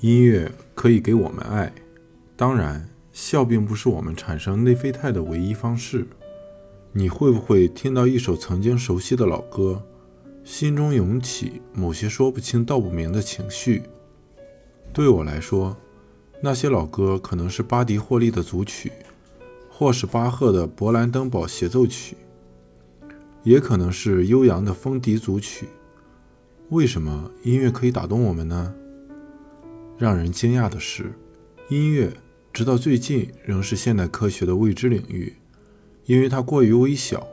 音乐可以给我们爱，当然，笑并不是我们产生内啡肽的唯一方式。你会不会听到一首曾经熟悉的老歌，心中涌起某些说不清道不明的情绪？对我来说，那些老歌可能是巴迪霍利的组曲，或是巴赫的勃兰登堡协奏曲，也可能是悠扬的风笛组曲。为什么音乐可以打动我们呢？让人惊讶的是，音乐直到最近仍是现代科学的未知领域，因为它过于微小，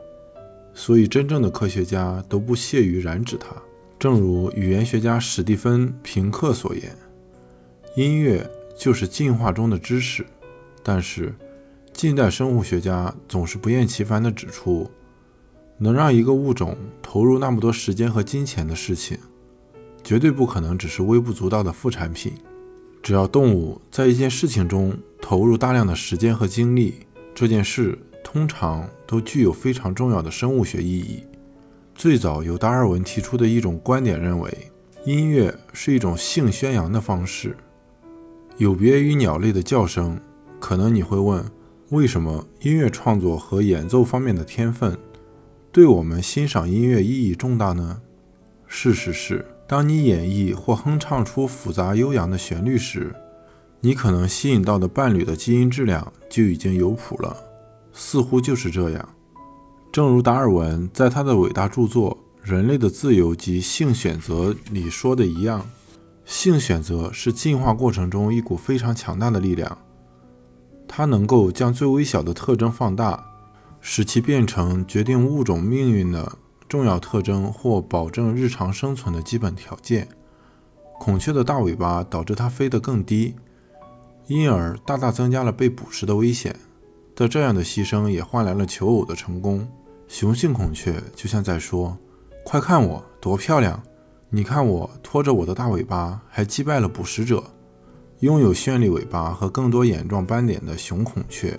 所以真正的科学家都不屑于染指它。正如语言学家史蒂芬·平克所言：“音乐就是进化中的知识。”但是，近代生物学家总是不厌其烦地指出，能让一个物种投入那么多时间和金钱的事情，绝对不可能只是微不足道的副产品。只要动物在一件事情中投入大量的时间和精力，这件事通常都具有非常重要的生物学意义。最早由达尔文提出的一种观点认为，音乐是一种性宣扬的方式，有别于鸟类的叫声。可能你会问，为什么音乐创作和演奏方面的天分对我们欣赏音乐意义重大呢？事实是。当你演绎或哼唱出复杂悠扬的旋律时，你可能吸引到的伴侣的基因质量就已经有谱了。似乎就是这样。正如达尔文在他的伟大著作《人类的自由及性选择》里说的一样，性选择是进化过程中一股非常强大的力量，它能够将最微小的特征放大，使其变成决定物种命运的。重要特征或保证日常生存的基本条件。孔雀的大尾巴导致它飞得更低，因而大大增加了被捕食的危险。的这样的牺牲也换来了求偶的成功。雄性孔雀就像在说：“快看我多漂亮！你看我拖着我的大尾巴，还击败了捕食者。”拥有绚丽尾巴和更多眼状斑点的雄孔雀，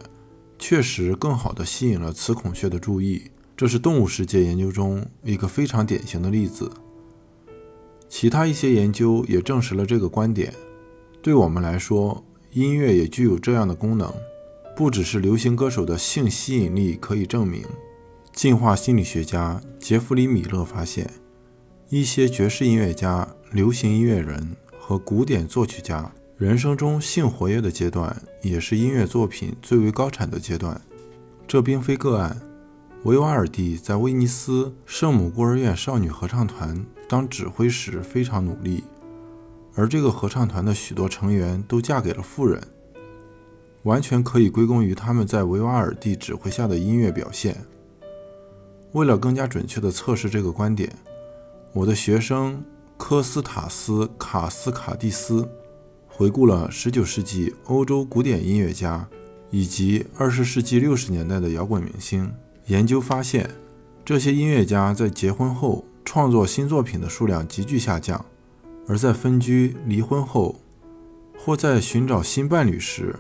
确实更好地吸引了雌孔雀的注意。这是动物世界研究中一个非常典型的例子。其他一些研究也证实了这个观点。对我们来说，音乐也具有这样的功能。不只是流行歌手的性吸引力可以证明。进化心理学家杰弗里·米勒发现，一些爵士音乐家、流行音乐人和古典作曲家人生中性活跃的阶段，也是音乐作品最为高产的阶段。这并非个案。维瓦尔第在威尼斯圣母孤儿院少女合唱团当指挥时非常努力，而这个合唱团的许多成员都嫁给了富人，完全可以归功于他们在维瓦尔第指挥下的音乐表现。为了更加准确地测试这个观点，我的学生科斯塔斯·卡斯卡蒂斯回顾了19世纪欧洲古典音乐家以及20世纪60年代的摇滚明星。研究发现，这些音乐家在结婚后创作新作品的数量急剧下降，而在分居、离婚后，或在寻找新伴侣时，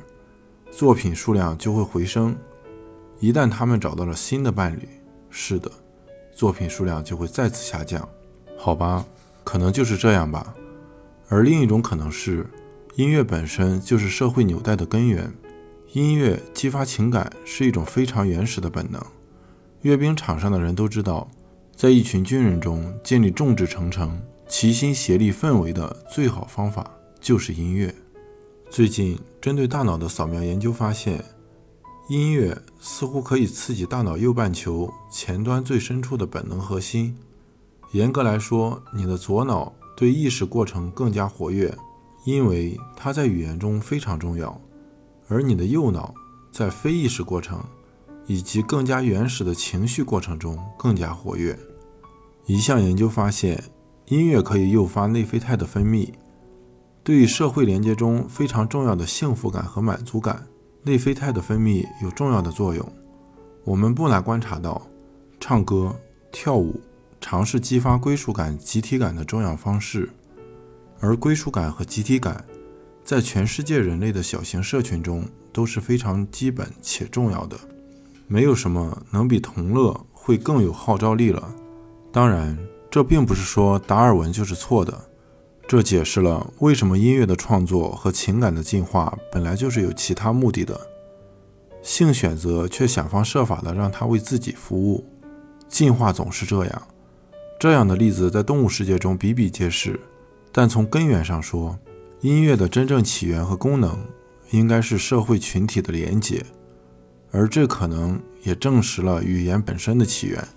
作品数量就会回升。一旦他们找到了新的伴侣，是的，作品数量就会再次下降。好吧，可能就是这样吧。而另一种可能是，音乐本身就是社会纽带的根源。音乐激发情感是一种非常原始的本能。阅兵场上的人都知道，在一群军人中建立众志成城、齐心协力氛围的最好方法就是音乐。最近，针对大脑的扫描研究发现，音乐似乎可以刺激大脑右半球前端最深处的本能核心。严格来说，你的左脑对意识过程更加活跃，因为它在语言中非常重要；而你的右脑在非意识过程。以及更加原始的情绪过程中更加活跃。一项研究发现，音乐可以诱发内啡肽的分泌，对于社会连接中非常重要的幸福感和满足感，内啡肽的分泌有重要的作用。我们不难观察到，唱歌、跳舞尝试激发归属感、集体感的重要方式，而归属感和集体感在全世界人类的小型社群中都是非常基本且重要的。没有什么能比同乐会更有号召力了。当然，这并不是说达尔文就是错的。这解释了为什么音乐的创作和情感的进化本来就是有其他目的的，性选择却想方设法的让它为自己服务。进化总是这样，这样的例子在动物世界中比比皆是。但从根源上说，音乐的真正起源和功能应该是社会群体的连结，而这可能也证实了语言本身的起源。